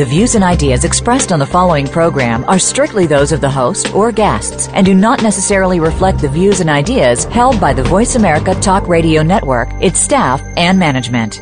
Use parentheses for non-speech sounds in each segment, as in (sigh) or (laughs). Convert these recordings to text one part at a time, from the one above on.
The views and ideas expressed on the following program are strictly those of the host or guests and do not necessarily reflect the views and ideas held by the Voice America Talk Radio Network, its staff, and management.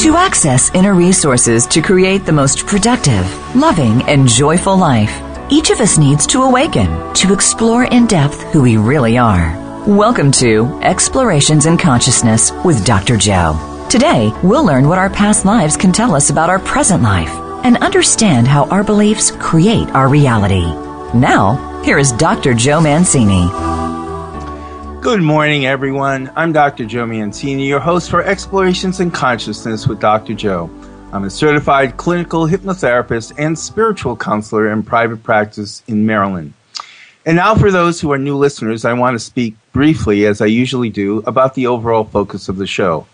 To access inner resources to create the most productive, loving, and joyful life, each of us needs to awaken to explore in depth who we really are. Welcome to Explorations in Consciousness with Dr. Joe. Today, we'll learn what our past lives can tell us about our present life and understand how our beliefs create our reality. Now, here is Dr. Joe Mancini. Good morning, everyone. I'm Dr. Joe Mancini, your host for Explorations in Consciousness with Dr. Joe. I'm a certified clinical hypnotherapist and spiritual counselor in private practice in Maryland. And now, for those who are new listeners, I want to speak briefly, as I usually do, about the overall focus of the show.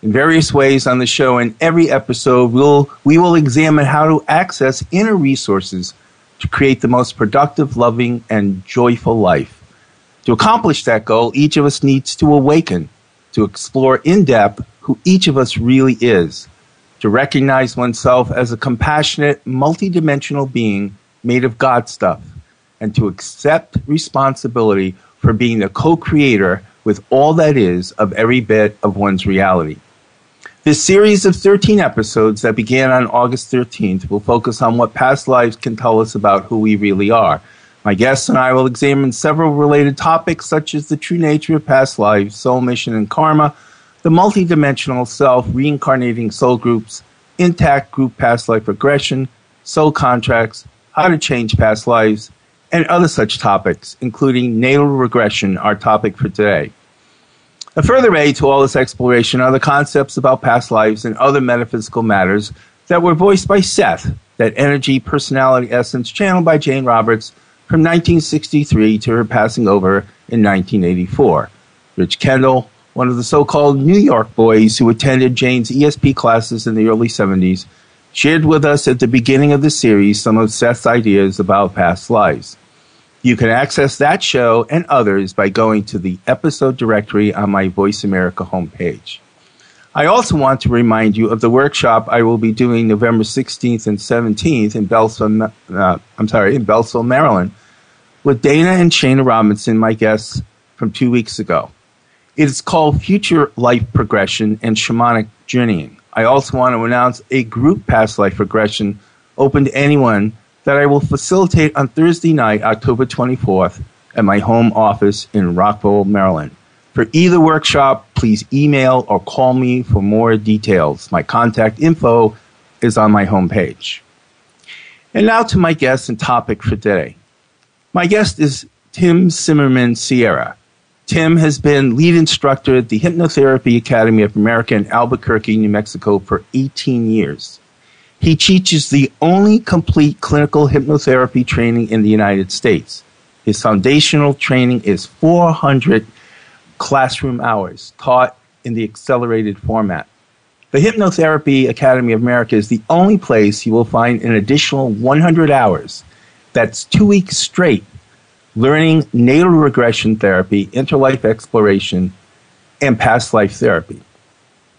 In various ways on the show, in every episode, we'll, we will examine how to access inner resources to create the most productive, loving, and joyful life. To accomplish that goal, each of us needs to awaken, to explore in depth who each of us really is, to recognize oneself as a compassionate, multidimensional being made of God stuff, and to accept responsibility for being the co creator with all that is of every bit of one's reality. This series of 13 episodes that began on August 13th will focus on what past lives can tell us about who we really are my guests and I will examine several related topics such as the true nature of past lives, soul mission and karma, the multidimensional self, reincarnating soul groups, intact group past life regression, soul contracts, how to change past lives, and other such topics, including natal regression, our topic for today. A further aid to all this exploration are the concepts about past lives and other metaphysical matters that were voiced by Seth, that energy, personality, essence channeled by Jane Roberts from 1963 to her passing over in 1984. Rich Kendall, one of the so called New York boys who attended Jane's ESP classes in the early 70s, shared with us at the beginning of the series some of Seth's ideas about past lives. You can access that show and others by going to the episode directory on my Voice America homepage. I also want to remind you of the workshop I will be doing November 16th and 17th in Beltsville, uh, I'm sorry, in Beltsville, Maryland, with Dana and Shana Robinson, my guests from two weeks ago. It is called Future Life Progression and Shamanic Journeying. I also want to announce a group past life regression open to anyone that I will facilitate on Thursday night, October 24th, at my home office in Rockville, Maryland. For either workshop, please email or call me for more details. My contact info is on my homepage. And now to my guest and topic for today. My guest is Tim Simmerman Sierra. Tim has been lead instructor at the Hypnotherapy Academy of America in Albuquerque, New Mexico for 18 years. He teaches the only complete clinical hypnotherapy training in the United States. His foundational training is 400 classroom hours taught in the accelerated format. The Hypnotherapy Academy of America is the only place you will find an additional 100 hours that's two weeks straight learning natal regression therapy, interlife exploration, and past life therapy.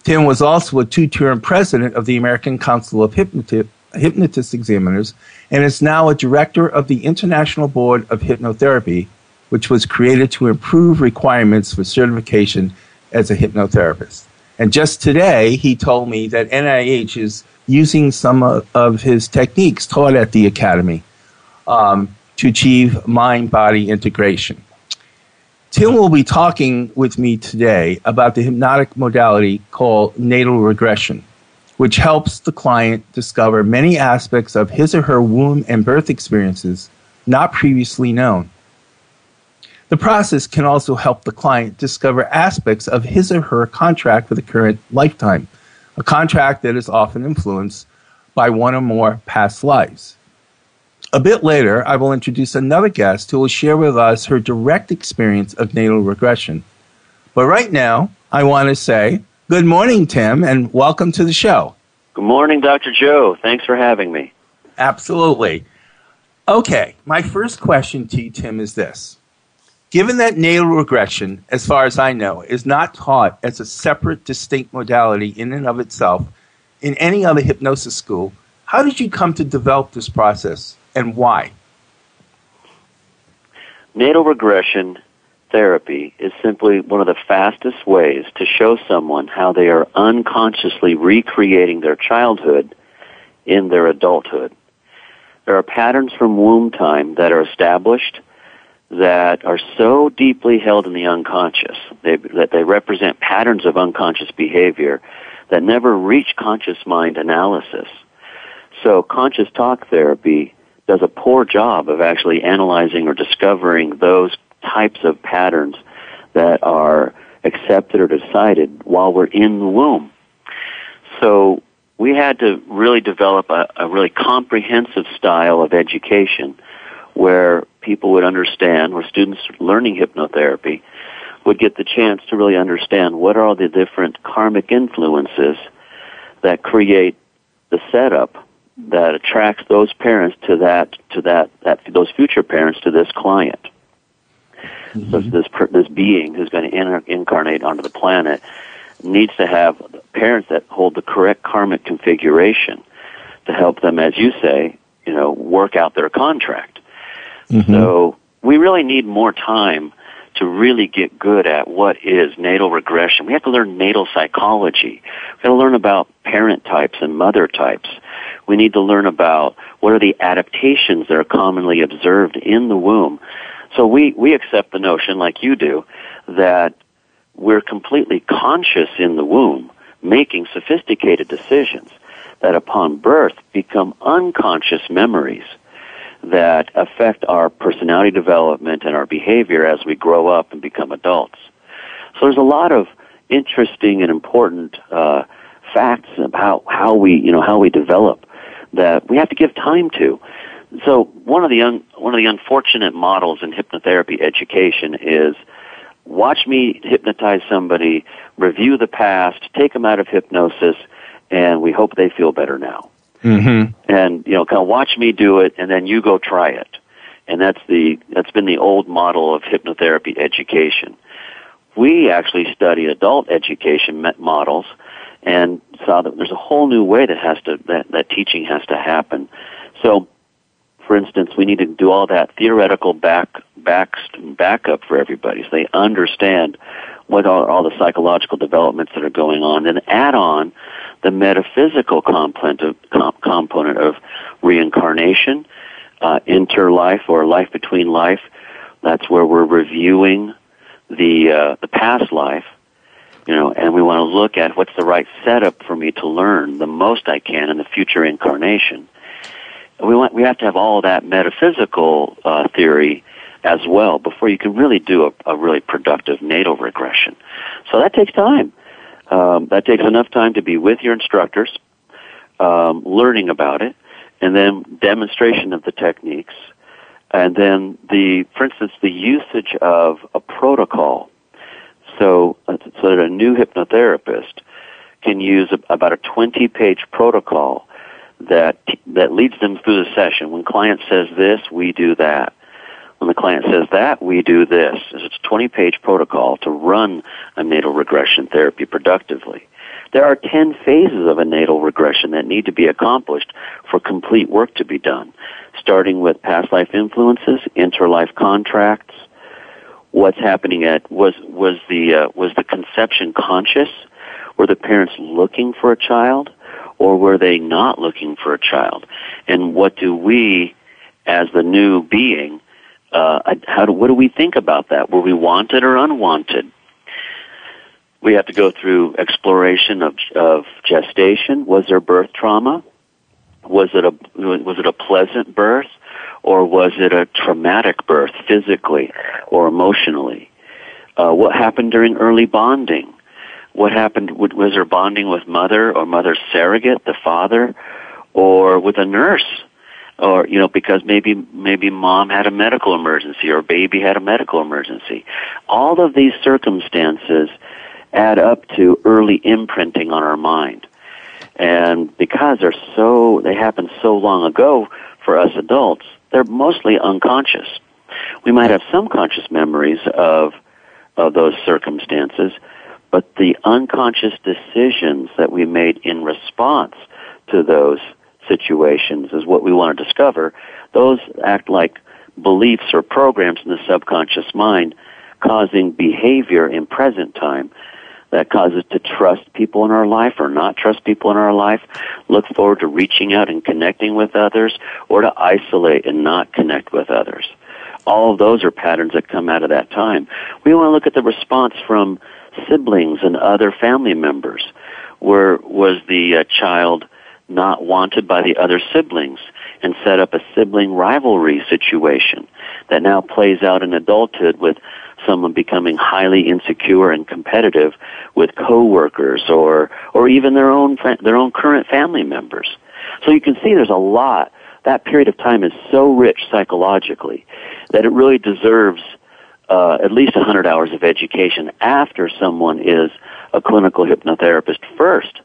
Tim was also a two term president of the American Council of Hypnoti- Hypnotist Examiners and is now a director of the International Board of Hypnotherapy, which was created to improve requirements for certification as a hypnotherapist. And just today, he told me that NIH is using some of his techniques taught at the Academy um, to achieve mind body integration. Tim will be talking with me today about the hypnotic modality called natal regression, which helps the client discover many aspects of his or her womb and birth experiences not previously known. The process can also help the client discover aspects of his or her contract for the current lifetime, a contract that is often influenced by one or more past lives. A bit later, I will introduce another guest who will share with us her direct experience of natal regression. But right now, I want to say good morning, Tim, and welcome to the show. Good morning, Dr. Joe. Thanks for having me. Absolutely. Okay, my first question to you, Tim, is this. Given that natal regression, as far as I know, is not taught as a separate, distinct modality in and of itself in any other hypnosis school, how did you come to develop this process and why? Natal regression therapy is simply one of the fastest ways to show someone how they are unconsciously recreating their childhood in their adulthood. There are patterns from womb time that are established that are so deeply held in the unconscious they, that they represent patterns of unconscious behavior that never reach conscious mind analysis. So conscious talk therapy does a poor job of actually analyzing or discovering those types of patterns that are accepted or decided while we're in the womb. So we had to really develop a, a really comprehensive style of education where people would understand, where students learning hypnotherapy would get the chance to really understand what are the different karmic influences that create the setup that attracts those parents to that to that, that those future parents to this client. Mm-hmm. So this this being who's going to in, incarnate onto the planet needs to have parents that hold the correct karmic configuration to help them, as you say, you know, work out their contract. Mm-hmm. So we really need more time to really get good at what is natal regression. We have to learn natal psychology. We have got to learn about parent types and mother types. We need to learn about what are the adaptations that are commonly observed in the womb. So we, we accept the notion, like you do, that we're completely conscious in the womb, making sophisticated decisions that upon birth become unconscious memories that affect our personality development and our behavior as we grow up and become adults. So there's a lot of interesting and important uh, facts about how we, you know, how we develop that we have to give time to. So one of the un, one of the unfortunate models in hypnotherapy education is watch me hypnotize somebody, review the past, take them out of hypnosis, and we hope they feel better now. Mm-hmm. And you know, kind of watch me do it, and then you go try it. And that's the that's been the old model of hypnotherapy education. We actually study adult education models and saw that there's a whole new way that has to that, that teaching has to happen. So, for instance, we need to do all that theoretical back back backup for everybody, so they understand what are all the psychological developments that are going on, and add on the metaphysical component of, component of reincarnation, uh, interlife or life between life. That's where we're reviewing the uh, the past life you know, and we want to look at what's the right setup for me to learn the most I can in the future incarnation. We want we have to have all that metaphysical uh, theory as well before you can really do a, a really productive natal regression. So that takes time. Um, that takes enough time to be with your instructors, um, learning about it, and then demonstration of the techniques, and then the, for instance, the usage of a protocol so, uh, so that a new hypnotherapist can use about a 20 page protocol that, that leads them through the session. When client says this, we do that. When the client says that, we do this. It's a 20 page protocol to run a natal regression therapy productively. There are 10 phases of a natal regression that need to be accomplished for complete work to be done, starting with past life influences, interlife contracts, what's happening at was was the uh, was the conception conscious? Were the parents looking for a child, or were they not looking for a child? And what do we, as the new being, uh, how do what do we think about that? Were we wanted or unwanted? We have to go through exploration of of gestation. Was there birth trauma? Was it a was it a pleasant birth? Or was it a traumatic birth physically or emotionally? Uh, what happened during early bonding? What happened? Was there bonding with mother or mother surrogate, the father, or with a nurse? or you know because maybe maybe mom had a medical emergency or baby had a medical emergency all of these circumstances add up to early imprinting on our mind and because they're so they happen so long ago for us adults they're mostly unconscious we might have some conscious memories of of those circumstances but the unconscious decisions that we made in response to those situations is what we want to discover. Those act like beliefs or programs in the subconscious mind causing behavior in present time that causes to trust people in our life or not trust people in our life, look forward to reaching out and connecting with others, or to isolate and not connect with others. All of those are patterns that come out of that time. We want to look at the response from siblings and other family members. Where was the uh, child not wanted by the other siblings and set up a sibling rivalry situation that now plays out in adulthood with someone becoming highly insecure and competitive with coworkers or or even their own their own current family members. So you can see there's a lot. That period of time is so rich psychologically that it really deserves uh, at least 100 hours of education after someone is a clinical hypnotherapist first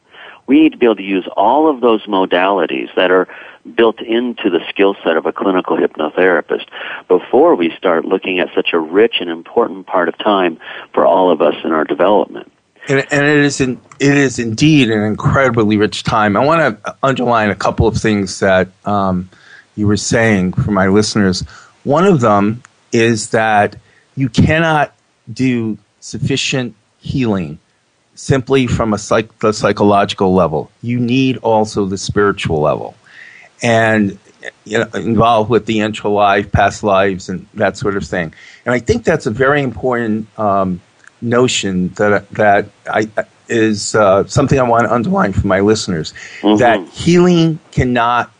we need to be able to use all of those modalities that are built into the skill set of a clinical hypnotherapist before we start looking at such a rich and important part of time for all of us in our development. And, and it is in, it is indeed an incredibly rich time. I want to underline a couple of things that um, you were saying for my listeners. One of them is that you cannot do sufficient healing simply from a psych- the psychological level. You need also the spiritual level, and you know, involved with the intra life, past lives, and that sort of thing. And I think that's a very important um, notion that that I is uh, something I want to underline for my listeners. Mm-hmm. That healing cannot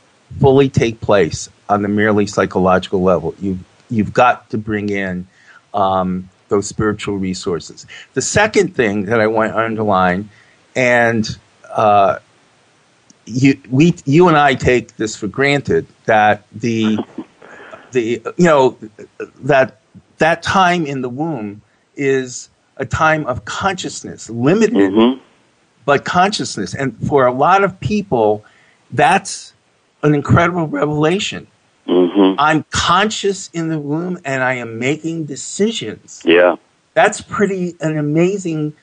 fully take place on the merely psychological level. You you've got to bring in um, those spiritual resources. The second thing that I want to underline, and uh, you, we, you and I take this for granted that the, the, you know, that that time in the womb is a time of consciousness, limited, mm-hmm. but consciousness. And for a lot of people, that's an incredible revelation Mm-hmm. I'm conscious in the womb, and I am making decisions. Yeah. That's pretty an amazing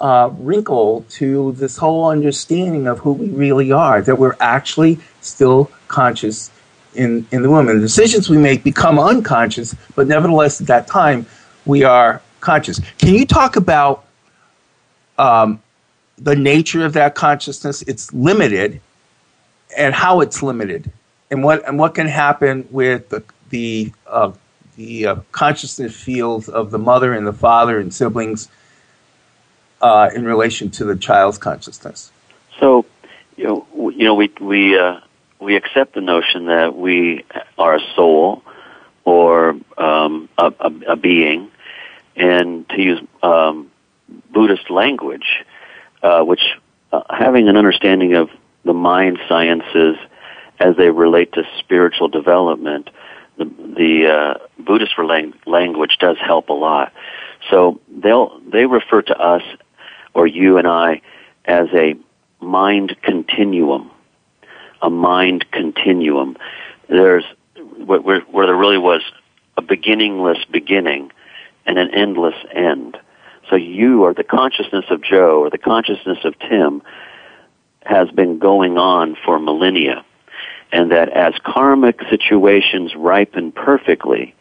uh, wrinkle to this whole understanding of who we really are, that we're actually still conscious in, in the room. And the decisions we make become unconscious, but nevertheless, at that time, we are conscious. Can you talk about um, the nature of that consciousness? It's limited, and how it's limited and what and what can happen with the the uh, the uh, consciousness fields of the mother and the father and siblings uh, in relation to the child's consciousness. So, you know, you know, we we uh, we accept the notion that we are a soul or um, a, a, a, being, and to use um, Buddhist language, uh, which uh, having an understanding of the mind sciences as they relate to spiritual development, the, the uh, Buddhist language does help a lot. So they'll they refer to us or you and I as a mind continuum, a mind continuum. There's where, where there really was a beginningless beginning and an endless end. So you or the consciousness of Joe or the consciousness of Tim has been going on for millennia and that as karmic situations ripen perfectly,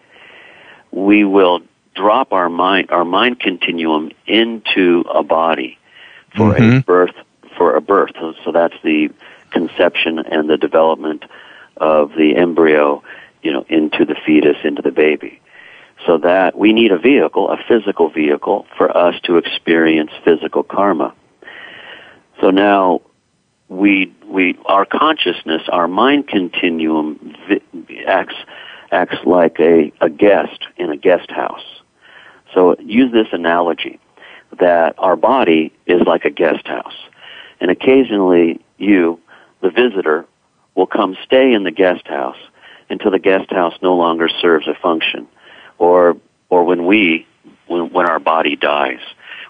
we will drop our mind, our mind continuum into a body for mm-hmm. a birth, for a birth. So that's the conception and the development of the embryo, you know, into the fetus, into the baby. So that we need a vehicle, a physical vehicle, for us to experience physical karma. So now we we our consciousness, our mind continuum acts acts like a, a guest in a guest house. So use this analogy that our body is like a guest house. And occasionally you, the visitor, will come stay in the guest house until the guest house no longer serves a function, or or when we when, when our body dies,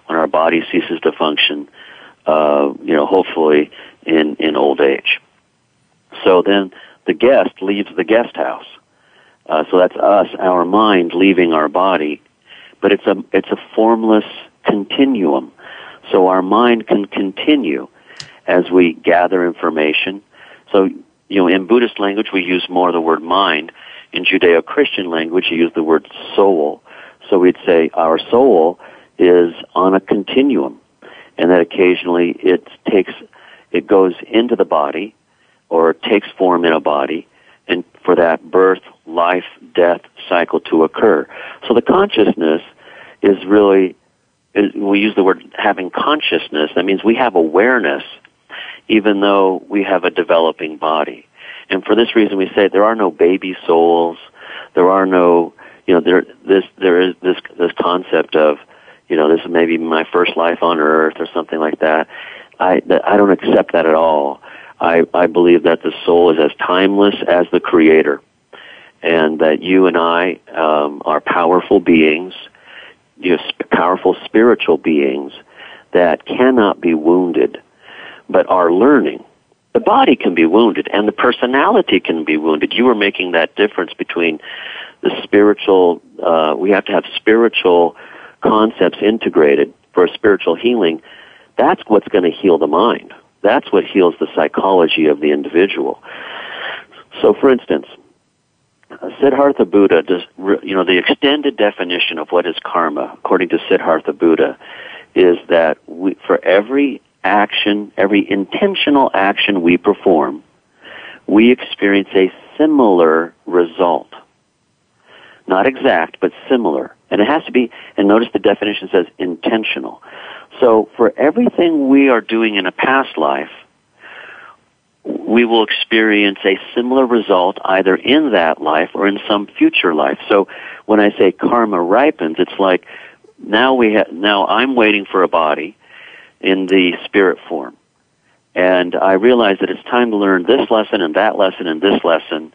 when our body ceases to function, uh, you know, hopefully in in old age. So then the guest leaves the guest house. Uh, so that's us, our mind leaving our body, but it's a it's a formless continuum. So our mind can continue as we gather information. So you know, in Buddhist language, we use more the word mind. In Judeo-Christian language, you use the word soul. So we'd say our soul is on a continuum, and that occasionally it takes, it goes into the body, or takes form in a body, and for that birth, life, death cycle to occur. So the consciousness is really, is, we use the word having consciousness. That means we have awareness, even though we have a developing body. And for this reason, we say there are no baby souls. There are no, you know, there this there is this this concept of, you know, this is maybe my first life on earth or something like that. I I don't accept that at all. I, I believe that the soul is as timeless as the creator and that you and I um, are powerful beings, you sp- powerful spiritual beings that cannot be wounded, but are learning. The body can be wounded and the personality can be wounded. You were making that difference between the spiritual, uh, we have to have spiritual concepts integrated for spiritual healing. That's what's going to heal the mind. That's what heals the psychology of the individual. So, for instance, Siddhartha Buddha does, you know, the extended definition of what is karma, according to Siddhartha Buddha, is that we, for every action, every intentional action we perform, we experience a similar result. Not exact, but similar. And it has to be, and notice the definition says intentional. So for everything we are doing in a past life, we will experience a similar result either in that life or in some future life. So when I say karma ripens, it's like now we ha- now I'm waiting for a body in the spirit form. And I realize that it's time to learn this lesson and that lesson and this lesson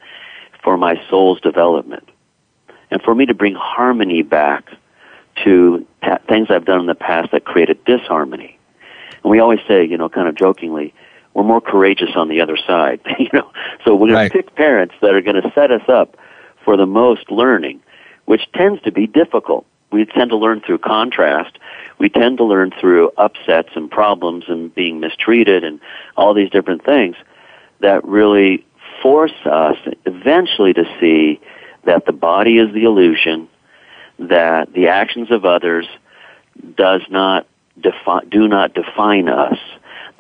for my soul's development. And for me to bring harmony back to pa- things I've done in the past that created disharmony. And we always say, you know, kind of jokingly, we're more courageous on the other side, (laughs) you know. So we're going right. to pick parents that are going to set us up for the most learning, which tends to be difficult. We tend to learn through contrast. We tend to learn through upsets and problems and being mistreated and all these different things that really force us eventually to see that the body is the illusion that the actions of others does not defi- do not define us,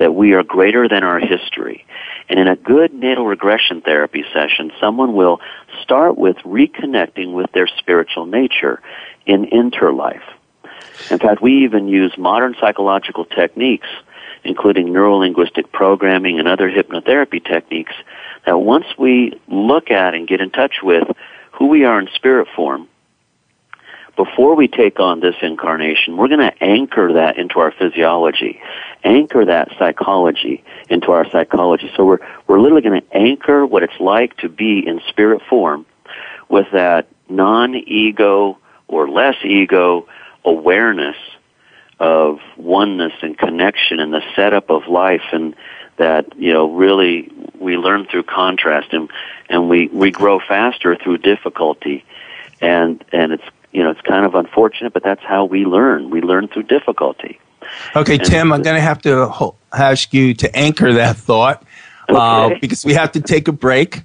that we are greater than our history. And in a good natal regression therapy session, someone will start with reconnecting with their spiritual nature in interlife. In fact, we even use modern psychological techniques, including neurolinguistic programming and other hypnotherapy techniques, that once we look at and get in touch with who we are in spirit form, before we take on this incarnation, we're going to anchor that into our physiology, anchor that psychology into our psychology. So we're, we're literally going to anchor what it's like to be in spirit form with that non-ego or less ego awareness of oneness and connection and the setup of life and that, you know, really we learn through contrast and, and we, we grow faster through difficulty and, and it's you know, it's kind of unfortunate, but that's how we learn. We learn through difficulty. Okay, and Tim, I'm going to have to ask you to anchor that thought uh, okay. uh, because we have to take a break.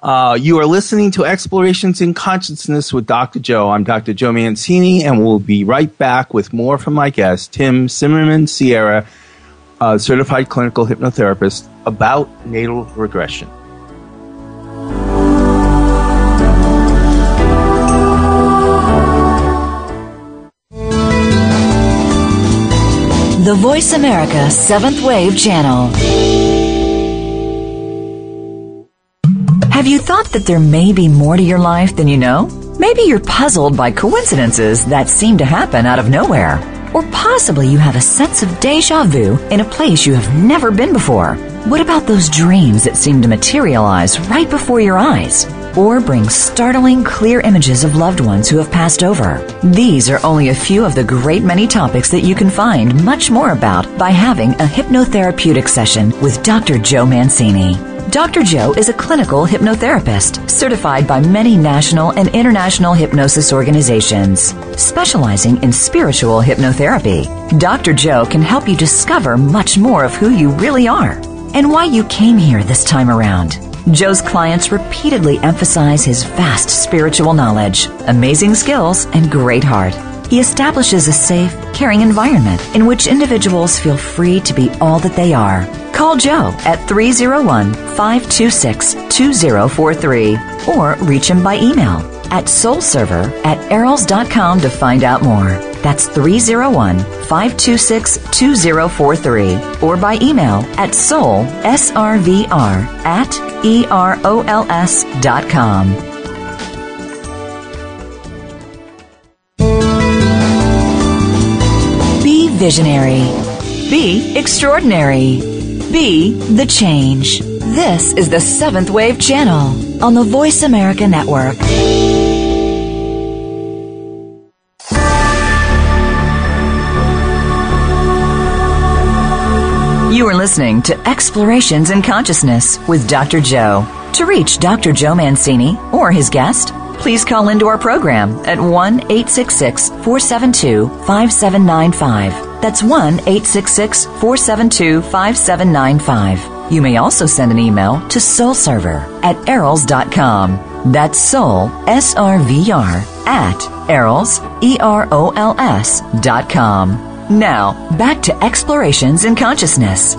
Uh, you are listening to Explorations in Consciousness with Dr. Joe. I'm Dr. Joe Mancini, and we'll be right back with more from my guest, Tim Simmerman Sierra, certified clinical hypnotherapist, about natal regression. The Voice America Seventh Wave Channel. Have you thought that there may be more to your life than you know? Maybe you're puzzled by coincidences that seem to happen out of nowhere. Or possibly you have a sense of deja vu in a place you have never been before. What about those dreams that seem to materialize right before your eyes? Or bring startling, clear images of loved ones who have passed over. These are only a few of the great many topics that you can find much more about by having a hypnotherapeutic session with Dr. Joe Mancini. Dr. Joe is a clinical hypnotherapist certified by many national and international hypnosis organizations, specializing in spiritual hypnotherapy. Dr. Joe can help you discover much more of who you really are and why you came here this time around. Joe's clients repeatedly emphasize his vast spiritual knowledge, amazing skills, and great heart. He establishes a safe, caring environment in which individuals feel free to be all that they are. Call Joe at 301 526 2043 or reach him by email at soulserver at erols.com to find out more. That's 301 526 2043 or by email at soul, S-R-V-R, at E-R-O-L-S dot com. Be visionary. Be extraordinary. Be the change. This is the Seventh Wave Channel on the Voice America Network. You are listening to Explorations in Consciousness with Dr. Joe. To reach Dr. Joe Mancini or his guest, please call into our program at 1 866 472 5795. That's 1 866 472 5795. You may also send an email to soulserver at erols.com. That's soul, S R V R, at erols, E R O L S dot com. Now, back to Explorations in Consciousness.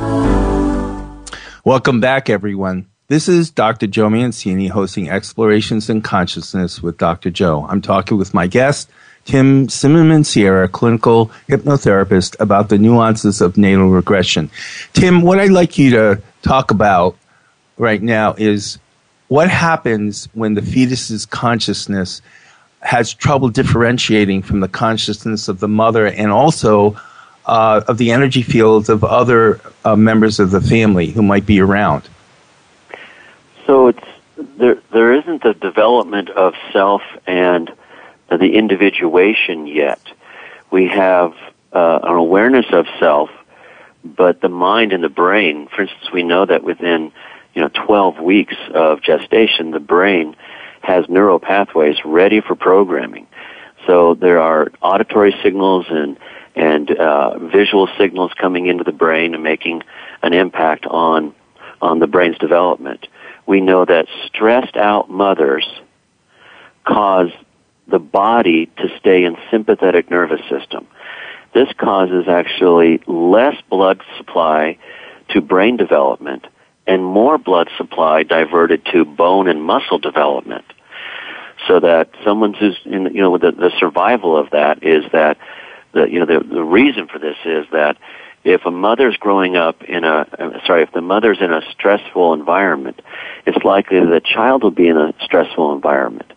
Welcome back, everyone. This is Dr. Joe Mancini hosting Explorations in Consciousness with Dr. Joe. I'm talking with my guest, Tim Simmerman Sierra, clinical hypnotherapist, about the nuances of natal regression. Tim, what I'd like you to talk about right now is what happens when the fetus's consciousness has trouble differentiating from the consciousness of the mother and also uh, of the energy fields of other uh, members of the family who might be around. So it's there. There isn't the development of self and the individuation yet. We have uh, an awareness of self, but the mind and the brain. For instance, we know that within you know 12 weeks of gestation, the brain has neural pathways ready for programming. So there are auditory signals and and uh, visual signals coming into the brain and making an impact on on the brain's development. We know that stressed out mothers cause the body to stay in sympathetic nervous system. This causes actually less blood supply to brain development and more blood supply diverted to bone and muscle development so that someone who's in, you know, the, the survival of that is that the, you know, the, the reason for this is that if a mother's growing up in a, uh, sorry, if the mother's in a stressful environment, it's likely that the child will be in a stressful environment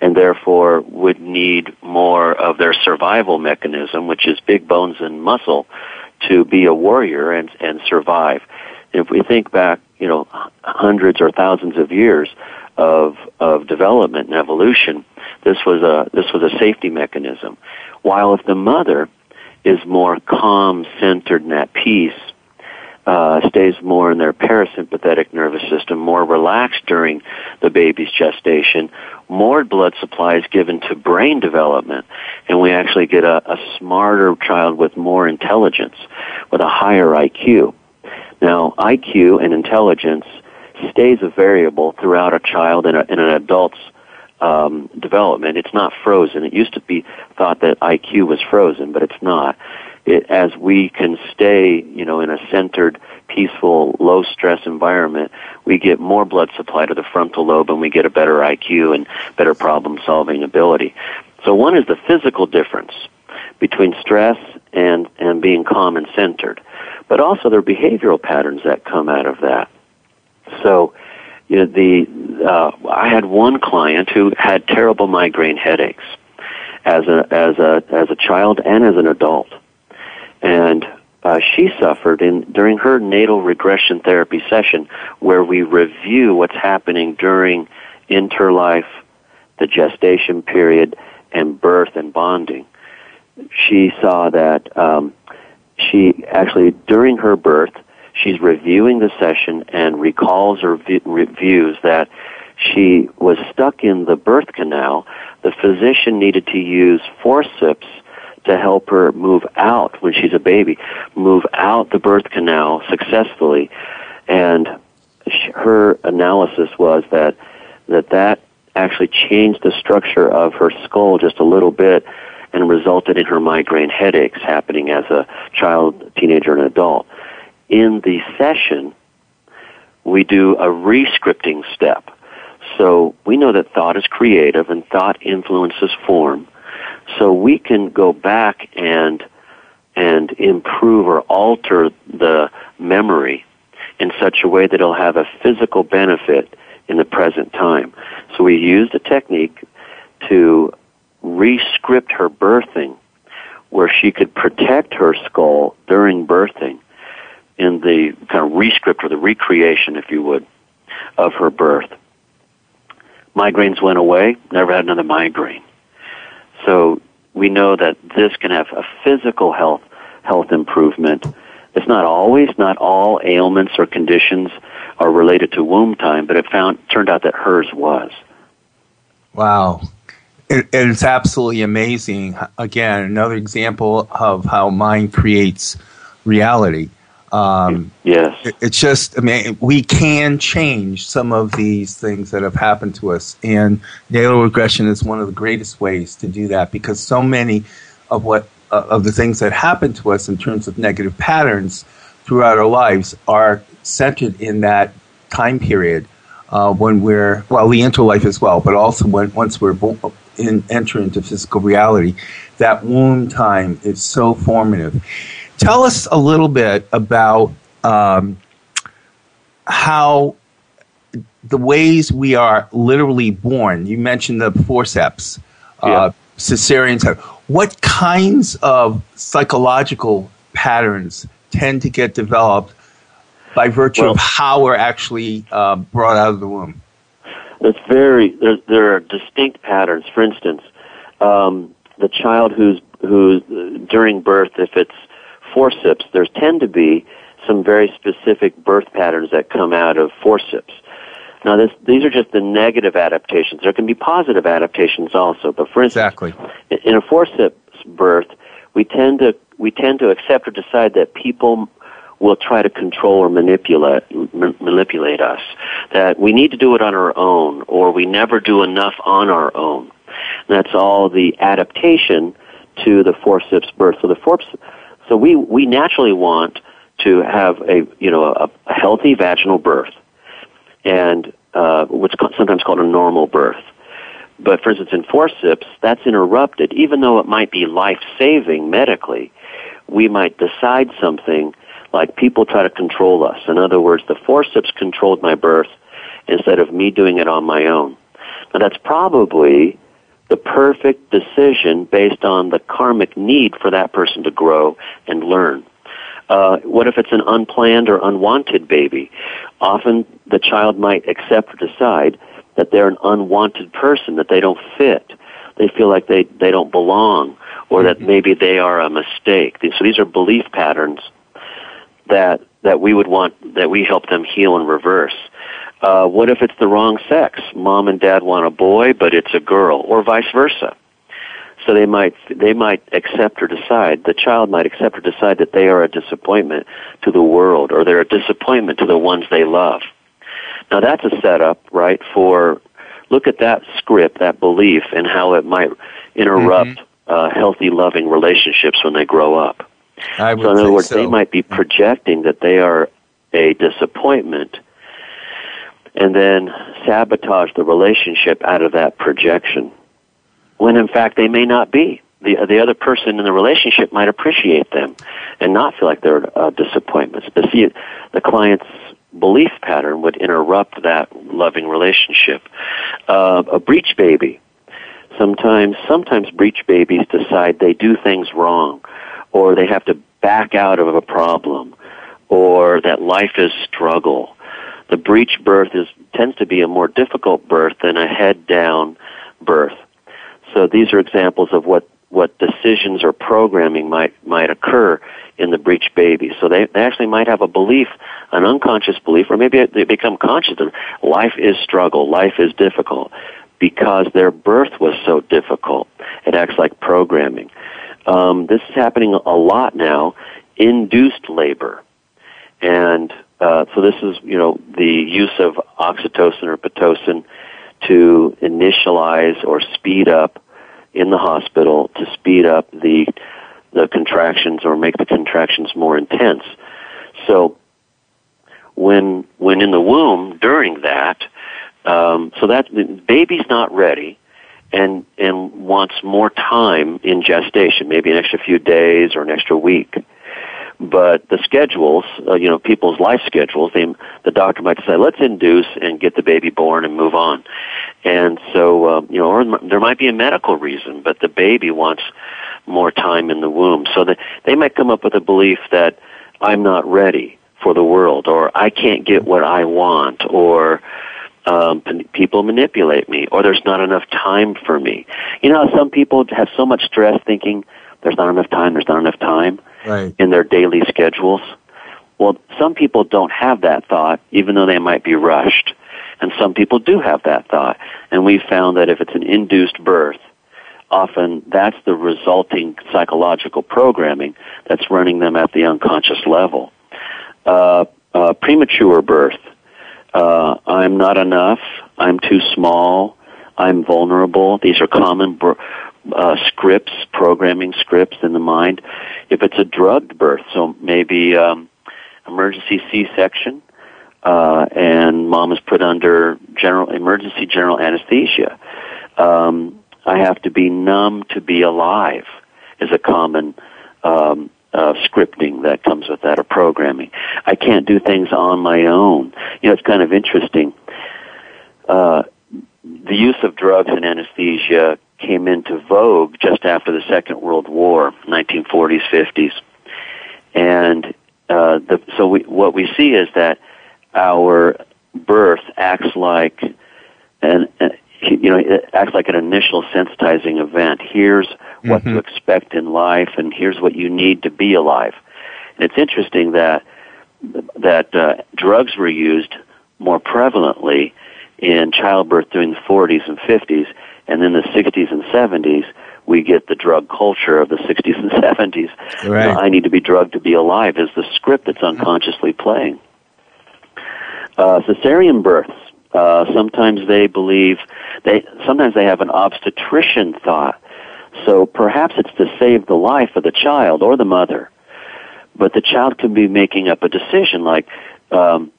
and therefore would need more of their survival mechanism, which is big bones and muscle, to be a warrior and, and survive. If we think back, you know, hundreds or thousands of years, of of development and evolution, this was a this was a safety mechanism. While if the mother is more calm, centered, and at peace, uh, stays more in their parasympathetic nervous system, more relaxed during the baby's gestation, more blood supply is given to brain development, and we actually get a, a smarter child with more intelligence, with a higher IQ. Now, IQ and intelligence stays a variable throughout a child and, a, and an adult's um, development. It's not frozen. It used to be thought that IQ was frozen, but it's not. It, as we can stay, you know, in a centered, peaceful, low stress environment, we get more blood supply to the frontal lobe and we get a better IQ and better problem solving ability. So one is the physical difference between stress and, and being calm and centered. But also there are behavioral patterns that come out of that. So, you know, the uh, I had one client who had terrible migraine headaches as a as a as a child and as an adult, and uh, she suffered in during her natal regression therapy session, where we review what's happening during interlife, the gestation period, and birth and bonding. She saw that um, she actually, during her birth, she's reviewing the session and recalls or reviews that she was stuck in the birth canal. The physician needed to use forceps to help her move out when she's a baby, move out the birth canal successfully. And her analysis was that that that actually changed the structure of her skull just a little bit and resulted in her migraine headaches happening as a child, teenager, and adult. In the session, we do a rescripting step. So we know that thought is creative and thought influences form. So we can go back and and improve or alter the memory in such a way that it'll have a physical benefit in the present time. So we used a technique to rescript her birthing where she could protect her skull during birthing in the kind of rescript or the recreation, if you would, of her birth. Migraines went away, never had another migraine. So we know that this can have a physical health health improvement. It's not always, not all ailments or conditions are related to womb time, but it found turned out that hers was. Wow. It, it's absolutely amazing. Again, another example of how mind creates reality. Um, yes. It, it's just, I mean, we can change some of these things that have happened to us. And natal regression is one of the greatest ways to do that because so many of what uh, of the things that happen to us in terms of negative patterns throughout our lives are centered in that time period uh, when we're well, the interlife as well, but also when once we're bo- in, enter into physical reality, that womb time is so formative. Tell us a little bit about um, how the ways we are literally born. You mentioned the forceps, uh, yeah. uh, cesarean. What kinds of psychological patterns tend to get developed by virtue well, of how we're actually uh, brought out of the womb? It's very there. There are distinct patterns. For instance, um, the child who's who's during birth, if it's forceps, there tend to be some very specific birth patterns that come out of forceps. Now, this, these are just the negative adaptations. There can be positive adaptations also. But for instance, exactly. in a forceps birth, we tend to we tend to accept or decide that people will try to control or manipulate manipulate us. That we need to do it on our own, or we never do enough on our own. And that's all the adaptation to the forceps birth. So the forceps, so we we naturally want to have a you know a, a healthy vaginal birth, and uh, what's sometimes called a normal birth. But for instance, in forceps, that's interrupted, even though it might be life saving medically. We might decide something like people try to control us. In other words, the forceps controlled my birth instead of me doing it on my own. Now that's probably the perfect decision based on the karmic need for that person to grow and learn. Uh, what if it's an unplanned or unwanted baby? Often the child might accept or decide that they're an unwanted person, that they don't fit. They feel like they, they don't belong, or that mm-hmm. maybe they are a mistake. So these are belief patterns that that we would want that we help them heal and reverse. Uh, what if it's the wrong sex? Mom and dad want a boy, but it's a girl, or vice versa. So they might they might accept or decide the child might accept or decide that they are a disappointment to the world, or they're a disappointment to the ones they love. Now that's a setup, right? For look at that script, that belief, and how it might interrupt mm-hmm. uh, healthy, loving relationships when they grow up. I would so in other words, so. they might be projecting that they are a disappointment and then sabotage the relationship out of that projection. When in fact they may not be. The, the other person in the relationship might appreciate them and not feel like they're uh, disappointments. But see, the client's belief pattern would interrupt that loving relationship. Uh, a breech baby. Sometimes, sometimes breech babies decide they do things wrong or they have to back out of a problem, or that life is struggle. the breech birth is tends to be a more difficult birth than a head down birth. So these are examples of what what decisions or programming might might occur in the breech baby. So they, they actually might have a belief, an unconscious belief, or maybe they become conscious that life is struggle, life is difficult, because their birth was so difficult. It acts like programming. Um, this is happening a lot now. Induced labor, and uh, so this is you know the use of oxytocin or pitocin to initialize or speed up in the hospital to speed up the the contractions or make the contractions more intense. So when when in the womb during that, um, so that the baby's not ready and and wants more time in gestation, maybe an extra few days or an extra week. But the schedules, uh, you know, people's life schedules, they, the doctor might say, let's induce and get the baby born and move on. And so, uh, you know, or there might be a medical reason, but the baby wants more time in the womb. So that they might come up with a belief that I'm not ready for the world, or I can't get what I want, or um, people manipulate me, or there's not enough time for me. You know, some people have so much stress thinking there's not enough time, there's not enough time right. in their daily schedules. Well, some people don't have that thought, even though they might be rushed. And some people do have that thought. And we found that if it's an induced birth, often that's the resulting psychological programming that's running them at the unconscious level. Uh, uh, premature birth. Uh, I'm not enough. I'm too small. I'm vulnerable. These are common uh, scripts, programming scripts in the mind. If it's a drugged birth, so maybe um, emergency C-section, uh, and mom is put under general emergency general anesthesia. Um, I have to be numb to be alive is a common um, uh, scripting that comes with that or programming. I can't do things on my own. You know, it's kind of interesting. Uh, the use of drugs and anesthesia came into vogue just after the Second World War, 1940s, 50s, and uh, the, so we, what we see is that our birth acts like an, you know, it acts like an initial sensitizing event. Here's what mm-hmm. to expect in life, and here's what you need to be alive. And it's interesting that that uh, drugs were used more prevalently in childbirth during the 40s and 50s, and in the 60s and 70s, we get the drug culture of the 60s and 70s. Right. You know, I need to be drugged to be alive is the script that's unconsciously playing. Uh, cesarean births. Uh, sometimes they believe they sometimes they have an obstetrician thought. So perhaps it's to save the life of the child or the mother, but the child can be making up a decision like, um,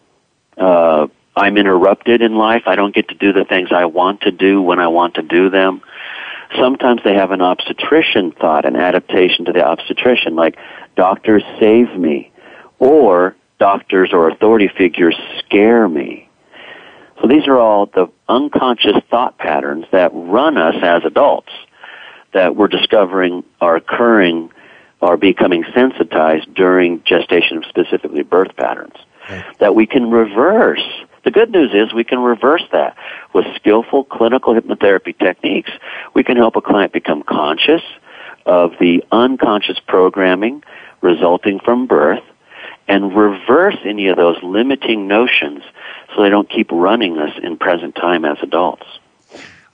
uh, I'm interrupted in life. I don't get to do the things I want to do when I want to do them. Sometimes they have an obstetrician thought, an adaptation to the obstetrician, like, doctors save me, or doctors or authority figures scare me. So these are all the unconscious thought patterns that run us as adults that we're discovering are occurring are becoming sensitized during gestation, specifically birth patterns, okay. that we can reverse. The good news is we can reverse that. With skillful clinical hypnotherapy techniques, we can help a client become conscious of the unconscious programming resulting from birth and reverse any of those limiting notions so they don't keep running us in present time as adults.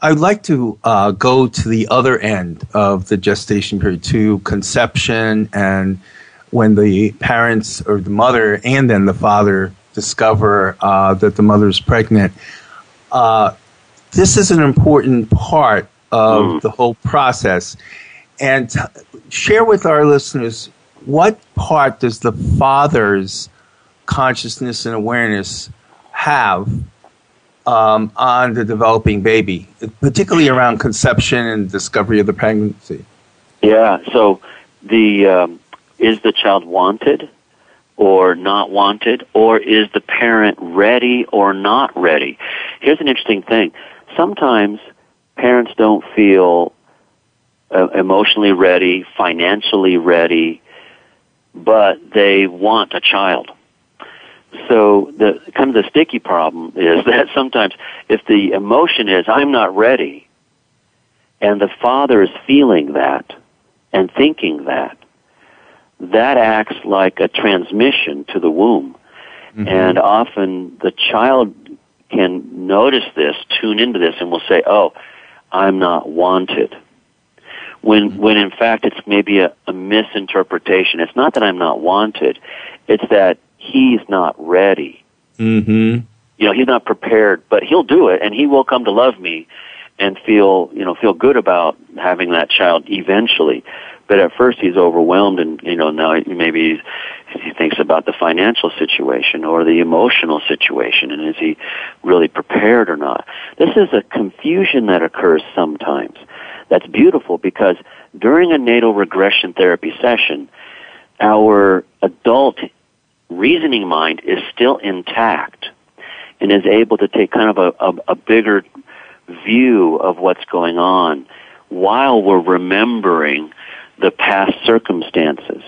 I'd like to uh, go to the other end of the gestation period to conception and when the parents or the mother and then the father discover uh, that the mother is pregnant. Uh, this is an important part of mm. the whole process. And t- share with our listeners what part does the father's consciousness and awareness have um, on the developing baby, particularly around conception and discovery of the pregnancy? Yeah. So the um, is the child wanted or not wanted, or is the parent ready or not ready? Here's an interesting thing. Sometimes parents don't feel uh, emotionally ready, financially ready, but they want a child. so the kind of the sticky problem is (laughs) that sometimes if the emotion is I'm not ready, and the father is feeling that and thinking that, that acts like a transmission to the womb. Mm-hmm. And often the child can notice this, tune into this, and will say, "Oh, I'm not wanted." When mm-hmm. when in fact it's maybe a, a misinterpretation. It's not that I'm not wanted; it's that he's not ready. Mm-hmm. You know, he's not prepared, but he'll do it, and he will come to love me and feel you know feel good about having that child eventually. But at first he's overwhelmed, and you know now maybe he thinks about the financial situation or the emotional situation, and is he really prepared or not? This is a confusion that occurs sometimes. That's beautiful because during a natal regression therapy session, our adult reasoning mind is still intact and is able to take kind of a, a, a bigger view of what's going on while we're remembering the past circumstances.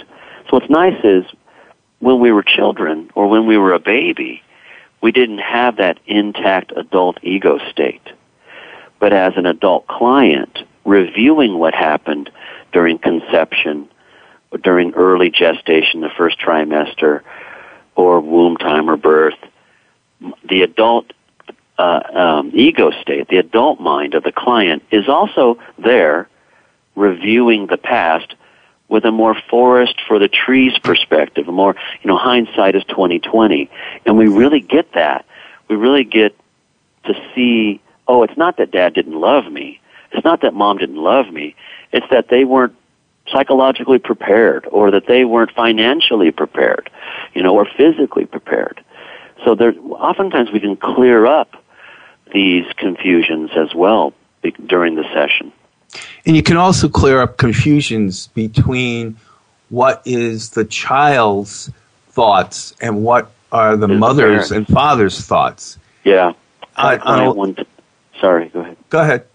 So what's nice is when we were children or when we were a baby, we didn't have that intact adult ego state. But as an adult client, reviewing what happened during conception, or during early gestation, the first trimester, or womb time or birth, the adult uh, um, ego state, the adult mind of the client, is also there reviewing the past with a more forest for the trees perspective, a more, you know, hindsight is 2020. And we really get that. We really get to see, oh, it's not that dad didn't love me. It's not that mom didn't love me. It's that they weren't psychologically prepared or that they weren't financially prepared, you know, or physically prepared. So there, oftentimes we can clear up these confusions as well during the session. And you can also clear up confusions between what is the child's thoughts and what are the mother's the and father's thoughts. Yeah. I, I one t- sorry, go ahead. Go ahead.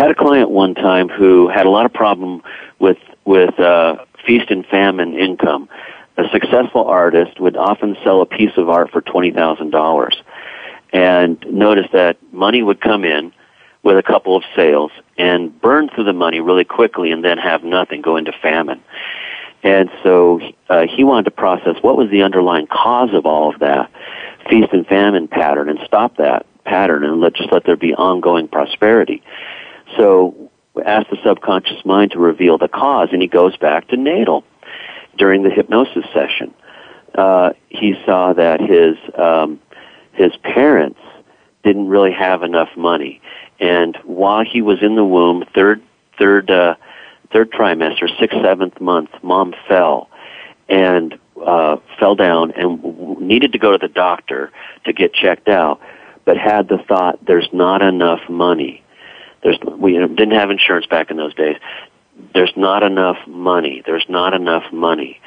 Had a client one time who had a lot of problem with with uh, feast and famine income. A successful artist would often sell a piece of art for twenty thousand dollars and noticed that money would come in with a couple of sales and burn through the money really quickly and then have nothing go into famine. And so uh, he wanted to process what was the underlying cause of all of that feast and famine pattern and stop that pattern and let just let there be ongoing prosperity. So asked the subconscious mind to reveal the cause, and he goes back to natal during the hypnosis session. Uh, he saw that his um, his parents didn't really have enough money. And while he was in the womb, third, third, uh, third trimester, sixth, seventh month, mom fell and uh, fell down and needed to go to the doctor to get checked out, but had the thought, "There's not enough money." There's we didn't have insurance back in those days. There's not enough money. There's not enough money.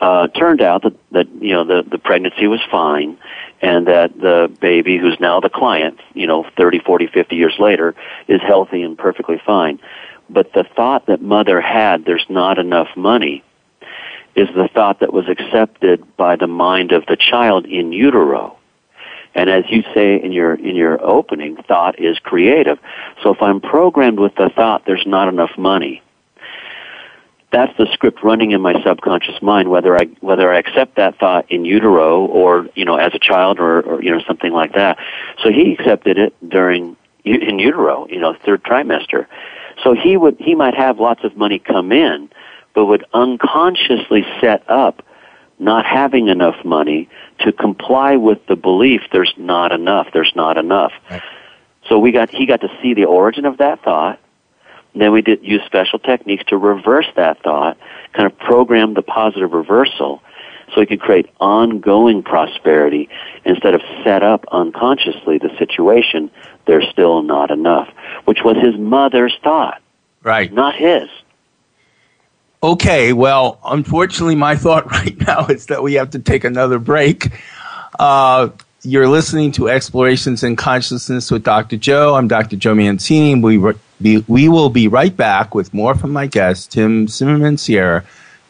Uh, turned out that, that you know the the pregnancy was fine, and that the baby, who's now the client, you know, 30, 40, 50 years later, is healthy and perfectly fine. But the thought that mother had, there's not enough money, is the thought that was accepted by the mind of the child in utero. And as you say in your in your opening, thought is creative. So if I'm programmed with the thought there's not enough money, that's the script running in my subconscious mind, whether I whether I accept that thought in utero or you know as a child or, or you know something like that. So he accepted it during in utero, you know, third trimester. So he would he might have lots of money come in, but would unconsciously set up not having enough money to comply with the belief there's not enough, there's not enough. Right. So we got he got to see the origin of that thought then we did use special techniques to reverse that thought, kind of program the positive reversal so he could create ongoing prosperity instead of set up unconsciously the situation, there's still not enough, which was his mother's thought. Right. Not his. Okay, well, unfortunately, my thought (laughs) right now is that we have to take another break. Uh, you're listening to Explorations in Consciousness with Dr. Joe. I'm Dr. Joe Mancini. We, re- we will be right back with more from my guest, Tim Simmerman Sierra,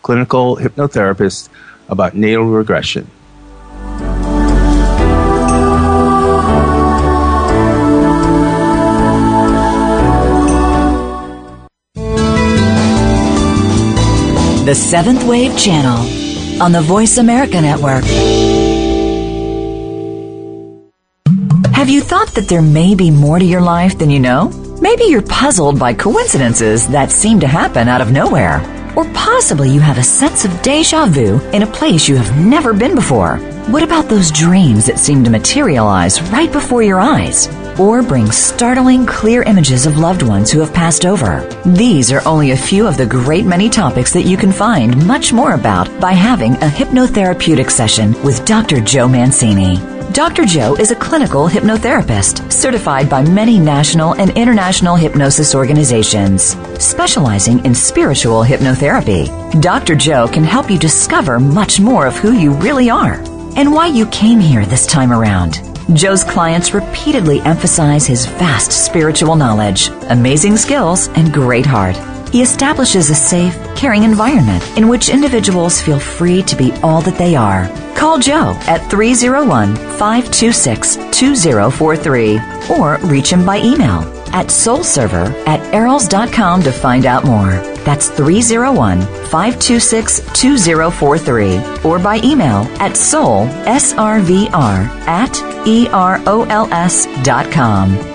clinical hypnotherapist, about natal regression. The Seventh Wave Channel on the Voice America Network. Have you thought that there may be more to your life than you know? Maybe you're puzzled by coincidences that seem to happen out of nowhere. Or possibly you have a sense of deja vu in a place you have never been before. What about those dreams that seem to materialize right before your eyes? Or bring startling, clear images of loved ones who have passed over? These are only a few of the great many topics that you can find much more about by having a hypnotherapeutic session with Dr. Joe Mancini. Dr. Joe is a clinical hypnotherapist certified by many national and international hypnosis organizations, specializing in spiritual hypnotherapy. Dr. Joe can help you discover much more of who you really are and why you came here this time around. Joe's clients repeatedly emphasize his vast spiritual knowledge, amazing skills, and great heart. He establishes a safe, caring environment in which individuals feel free to be all that they are. Call Joe at 301 526 2043 or reach him by email at soulserver at erols.com to find out more. That's 301 526 2043 or by email at soul, S-R-V-R, at E-R-O-L-S dot com.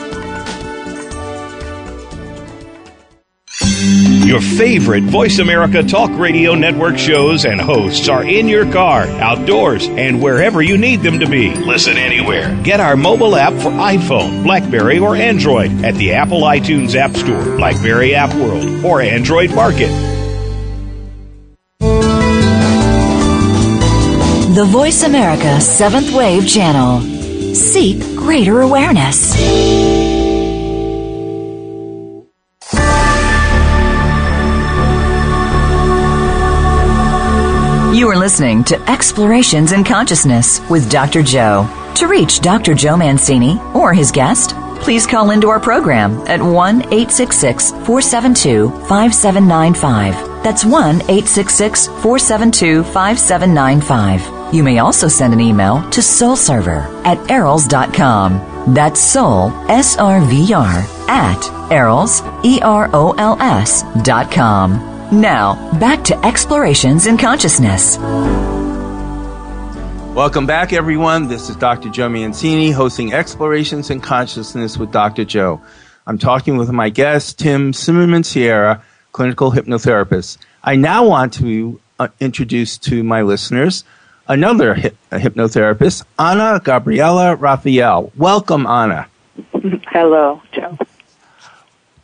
Your favorite Voice America Talk Radio Network shows and hosts are in your car, outdoors, and wherever you need them to be. Listen anywhere. Get our mobile app for iPhone, Blackberry, or Android at the Apple iTunes App Store, Blackberry App World, or Android Market. The Voice America Seventh Wave Channel. Seek greater awareness. You are listening to Explorations in Consciousness with Dr. Joe. To reach Dr. Joe Mancini or his guest, please call into our program at 1 866 472 5795. That's 1 866 472 5795. You may also send an email to soulserver at erols.com. That's soul, S R V R, at erols, E R O L S dot com. Now, back to Explorations in Consciousness. Welcome back, everyone. This is Dr. Joe Mancini hosting Explorations in Consciousness with Dr. Joe. I'm talking with my guest, Tim Simmerman Sierra, clinical hypnotherapist. I now want to uh, introduce to my listeners another hip- hypnotherapist, Anna Gabriela Raphael. Welcome, Anna. Hello, Joe.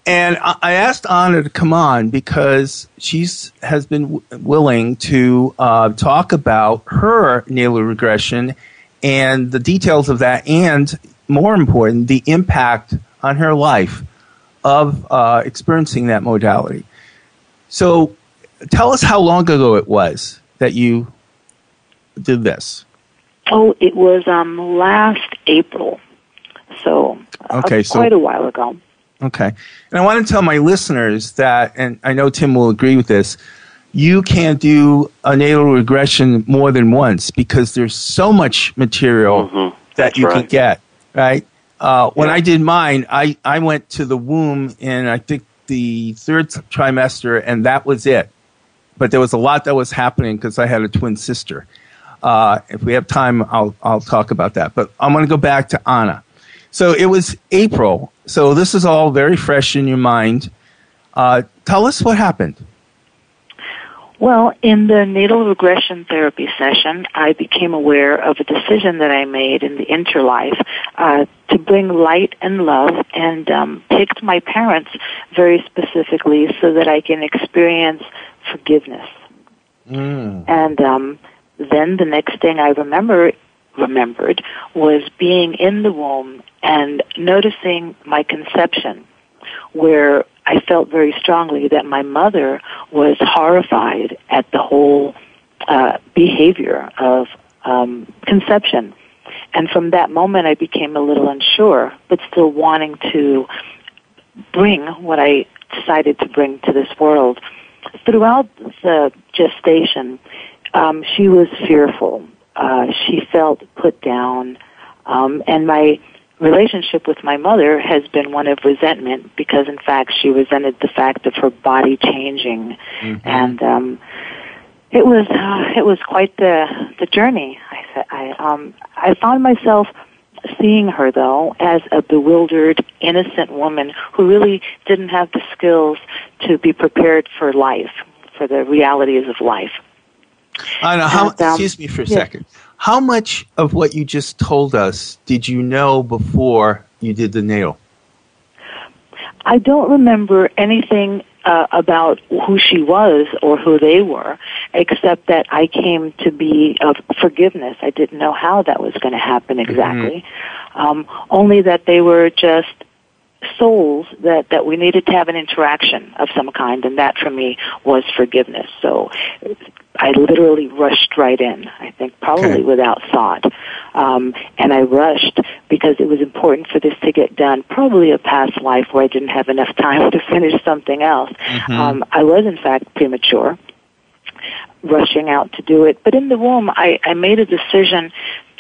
And I asked Anna to come on because she's has been w- willing to uh, talk about her natal regression and the details of that, and more important, the impact on her life of uh, experiencing that modality. So, tell us how long ago it was that you did this. Oh, it was um last April, so uh, Okay, so- quite a while ago. Okay. And I want to tell my listeners that, and I know Tim will agree with this, you can't do a natal regression more than once because there's so much material Mhm. that you can get, right? Uh, when Yeah. I did mine, I, I went to the womb in, I think, the third trimester, and that was it. But there was a lot that was happening because I had a twin sister. Uh, if we have time, I'll, I'll talk about that. But I'm going to go back to Anna. So it was April. So this is all very fresh in your mind. Uh, tell us what happened. Well, in the natal regression therapy session, I became aware of a decision that I made in the interlife uh, to bring light and love, and um, picked my parents very specifically so that I can experience forgiveness. And um, then the next thing I remember remembered was being in the womb and noticing my conception, where I felt very strongly that my mother was horrified at the whole uh, behavior of um, conception. And from that moment, I became a little unsure, but still wanting to bring what I decided to bring to this world. Throughout the gestation, um, she was fearful. Uh, she felt put down, um, and my relationship with my mother has been one of resentment because, in fact, she resented the fact of her body changing, and um, It was uh, it was quite the the journey. I said I um I found myself seeing her though as a bewildered, innocent woman who really didn't have the skills to be prepared for life, for the realities of life. Anna, how, and, um, excuse me for a yeah. second. How much of what you just told us did you know before you did the nail? I don't remember anything uh, about who she was or who they were, except that I came to be of forgiveness. I didn't know how that was going to happen mm-hmm. exactly. Mm-hmm. Um, only that they were just souls that, that we needed to have an interaction of some kind, and that for me was forgiveness. So I literally rushed right in, I think probably okay. without thought. Um, and I rushed because it was important for this to get done, probably a past life where I didn't have enough (laughs) time to finish something else. Mm-hmm. Um, I was, in fact, premature rushing out to do it. But in the womb, I, I made a decision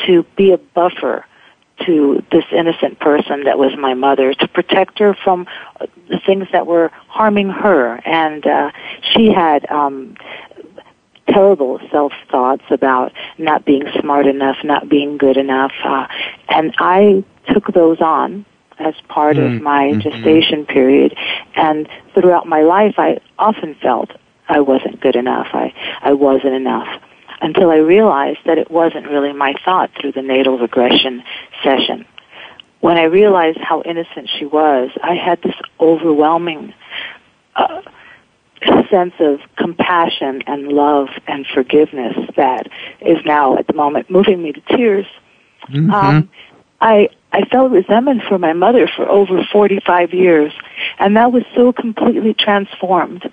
to be a buffer to this innocent person that was my mother to protect her from the things that were harming her and uh she had um terrible self thoughts about not being smart enough not being good enough uh and i took those on as part mm. of my mm-hmm. gestation period and throughout my life i often felt i wasn't good enough i i wasn't enough until I realized that it wasn't really my thought through the natal regression session. When I realized how innocent she was, I had this overwhelming uh, sense of compassion and love and forgiveness that is now at the moment moving me to tears. Mm-hmm. Um, I I felt resentment for my mother for over 45 years, and that was so completely transformed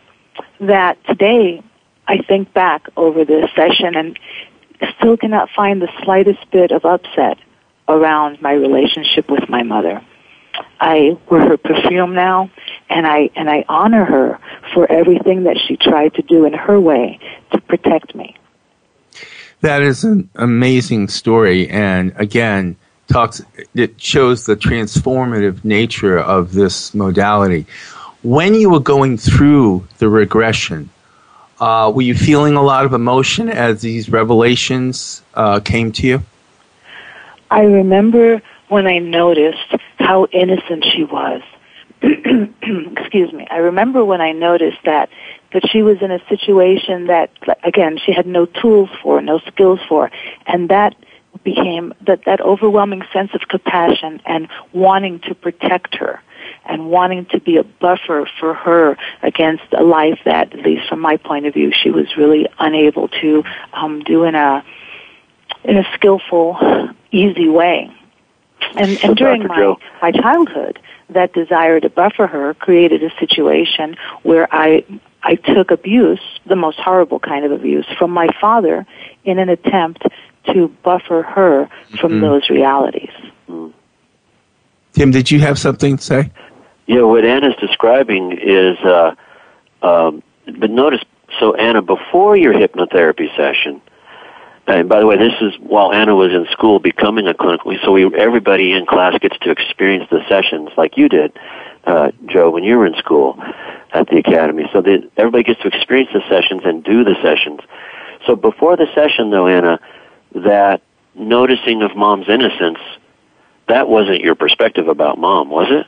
that today I think back over this session and still cannot find the slightest bit of upset around my relationship with my mother. I wear her perfume now and I and I honor her for everything that she tried to do in her way to protect me. That is an amazing story and again talks it shows the transformative nature of this modality. When you were going through the regression, uh, were you feeling a lot of emotion as these revelations uh, came to you? I remember when I noticed how innocent she was. (clears throat) Excuse me. I remember when I noticed that that she was in a situation that again she had no tools for, no skills for, and that became that that overwhelming sense of compassion and wanting to protect her and wanting to be a buffer for her against a life that, at least from my point of view, she was really unable to um, do in a in a skillful, easy way. And, and during my, my childhood, that desire to buffer her created a situation where I I took abuse, the most horrible kind of abuse, from my father in an attempt to buffer her from mm-hmm. those realities. Tim, did you have something to say? Yeah, what Anna's describing is, uh, um, but notice, so Anna, before your hypnotherapy session, and by the way, this is while Anna was in school becoming a clinical, so we, everybody in class gets to experience the sessions like you did, uh, Joe, when you were in school at the academy. So that everybody gets to experience the sessions and do the sessions. So before the session, though, Anna, that noticing of mom's innocence, that wasn't your perspective about mom, was it?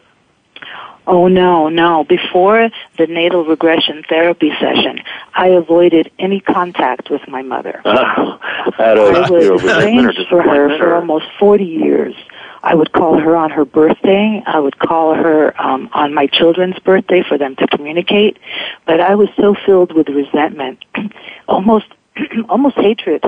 Oh no, no. Before the natal regression therapy session, I avoided any contact with my mother. Uh, (laughs) I was estranged for her for almost 40 years. I would call her on her birthday. I would call her um, on my children's birthday for them to communicate. But I was so filled with resentment, (clears throat) almost, (clears throat) almost hatred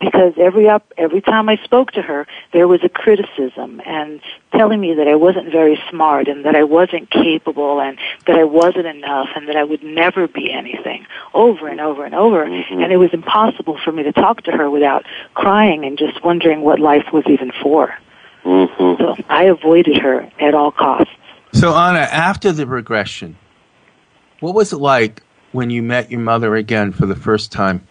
because every up every time I spoke to her, there was a criticism and telling me that I wasn't very smart and that I wasn't capable and that I wasn't enough and that I would never be anything over and over and over. Mm-hmm. And it was impossible for me to talk to her without crying and just wondering what life was even for. Mm-hmm. So I avoided her at all costs. So Anna, after the regression, what was it like when you met your mother again for the first time?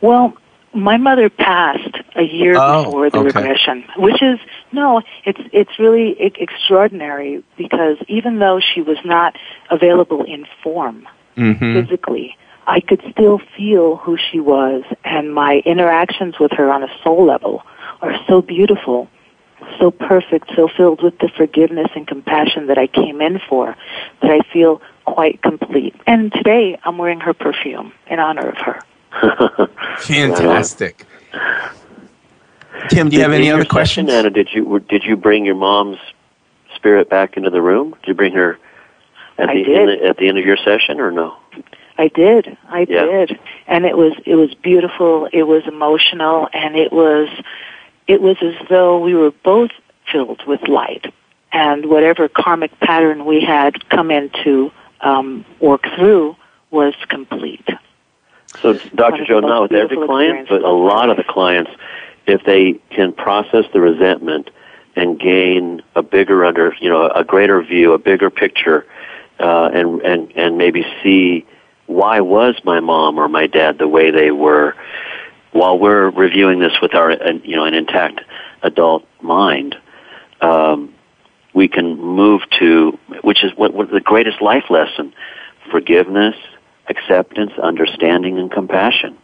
Well, my mother passed a year oh, before the okay. regression, which is no, it's it's really extraordinary because even though she was not available in form mm-hmm. physically, I could still feel who she was, and my interactions with her on a soul level are so beautiful, so perfect, so filled with the forgiveness and compassion that I came in for, that I feel quite complete. And today I'm wearing her perfume in honor of her. (laughs) Fantastic. Tim, do you Did- have any other questions? Session, Anna, did you did you bring your mom's spirit back into the room? Did you bring her at I the did. in the- at the end of your session, or no? I did. I Yeah. did. And it was it was beautiful, it was emotional, and it was it was as though we were both filled with light. And whatever karmic pattern we had come in to um, work through was complete. So, Dr. Joe, not with every client, but a lot of the clients, if they can process the resentment and gain a bigger under, you know, a greater view, a bigger picture, uh, and and and maybe see why was my mom or my dad the way they were, while we're reviewing this with our, you know, an intact adult mind. Um, we can move to, which is what, what the greatest life lesson, forgiveness, acceptance, understanding, and compassion,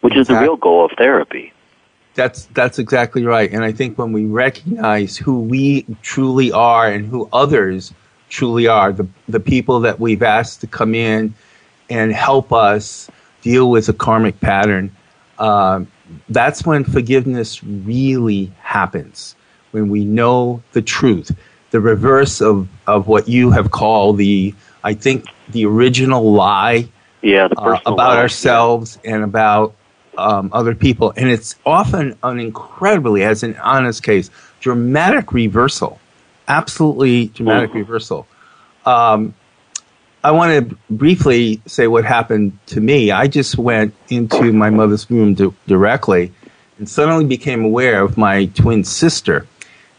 which is the real goal of therapy. That's that's exactly right. And I think when we recognize who we truly are and who others truly are, the the people that we've asked to come in and help us deal with a karmic pattern, um, that's when forgiveness really happens. When we know the truth, the reverse of, of what you have called the, I think, the original lie Yeah, the uh, about life, ourselves and about um, other people. And it's often an incredibly, as in Anna's case, dramatic reversal. Absolutely dramatic Mhm. reversal. Um, I want to briefly say what happened to me. I just went into my mother's room di- directly and suddenly became aware of my twin sister.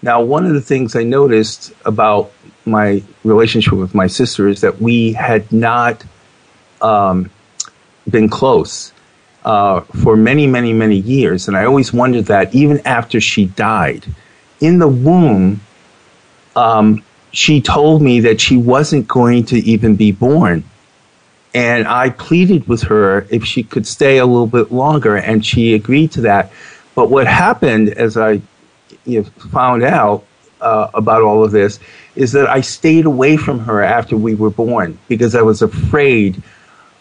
Now, one of the things I noticed about my relationship with my sister is that we had not um, been close uh, for many, many, many years. And I always wondered that even after she died, in the womb, um, she told me that she wasn't going to even be born. And I pleaded with her if she could stay a little bit longer, and she agreed to that. But what happened, as I you know, found out uh, about all of this, is that I stayed away from her after we were born because I was afraid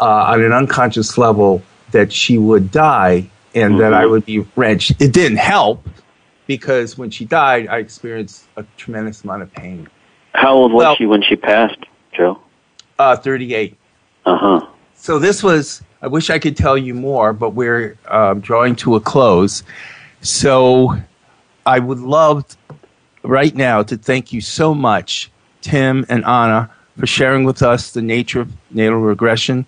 uh, on an unconscious level that she would die and that I Mhm. would be wrenched. It didn't help because when she died, I experienced a tremendous amount of pain. How old was Well- she when she passed, Joe? Uh, 38. Uh huh. So this was, I wish I could tell you more, but we're um, drawing to a close. So I would love right now to thank you so much, Tim and Anna, for sharing with us the nature of natal regression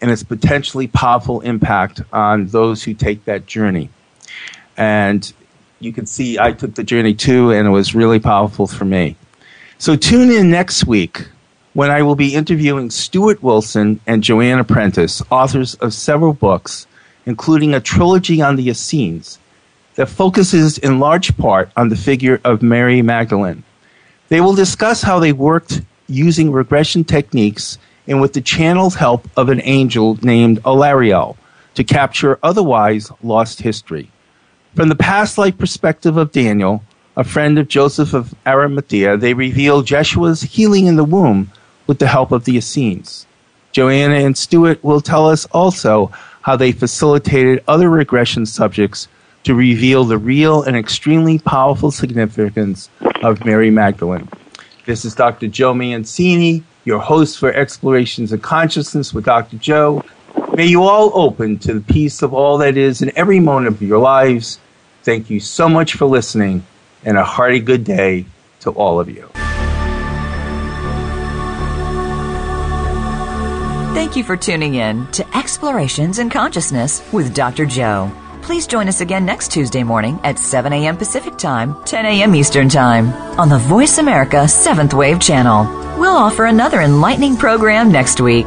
and its potentially powerful impact on those who take that journey. And you can see I took the journey too, and it was really powerful for me. So tune in next week when I will be interviewing Stuart Wilson and Joanna Prentice, authors of several books, including a trilogy on the Essenes that focuses in large part on the figure of Mary Magdalene. They will discuss how they worked using regression techniques and with the channeled help of an angel named Alariel to capture otherwise lost history. From the past life perspective of Daniel, a friend of Joseph of Arimathea, they reveal Jeshua's healing in the womb with the help of the Essenes. Joanna and Stuart will tell us also how they facilitated other regression subjects to reveal the real and extremely powerful significance of Mary Magdalene. This is Dr. Joe Mancini, your host for Explorations of Consciousness with Dr. Joe. May you all open to the peace of all that is in every moment of your lives. Thank you so much for listening, and a hearty good day to all of you. Thank you for tuning in to Explorations in Consciousness with Dr. Joe. Please join us again next Tuesday morning at 7 a.m. Pacific Time, 10 a.m. Eastern Time on the Voice America 7th Wave channel. We'll offer another enlightening program next week.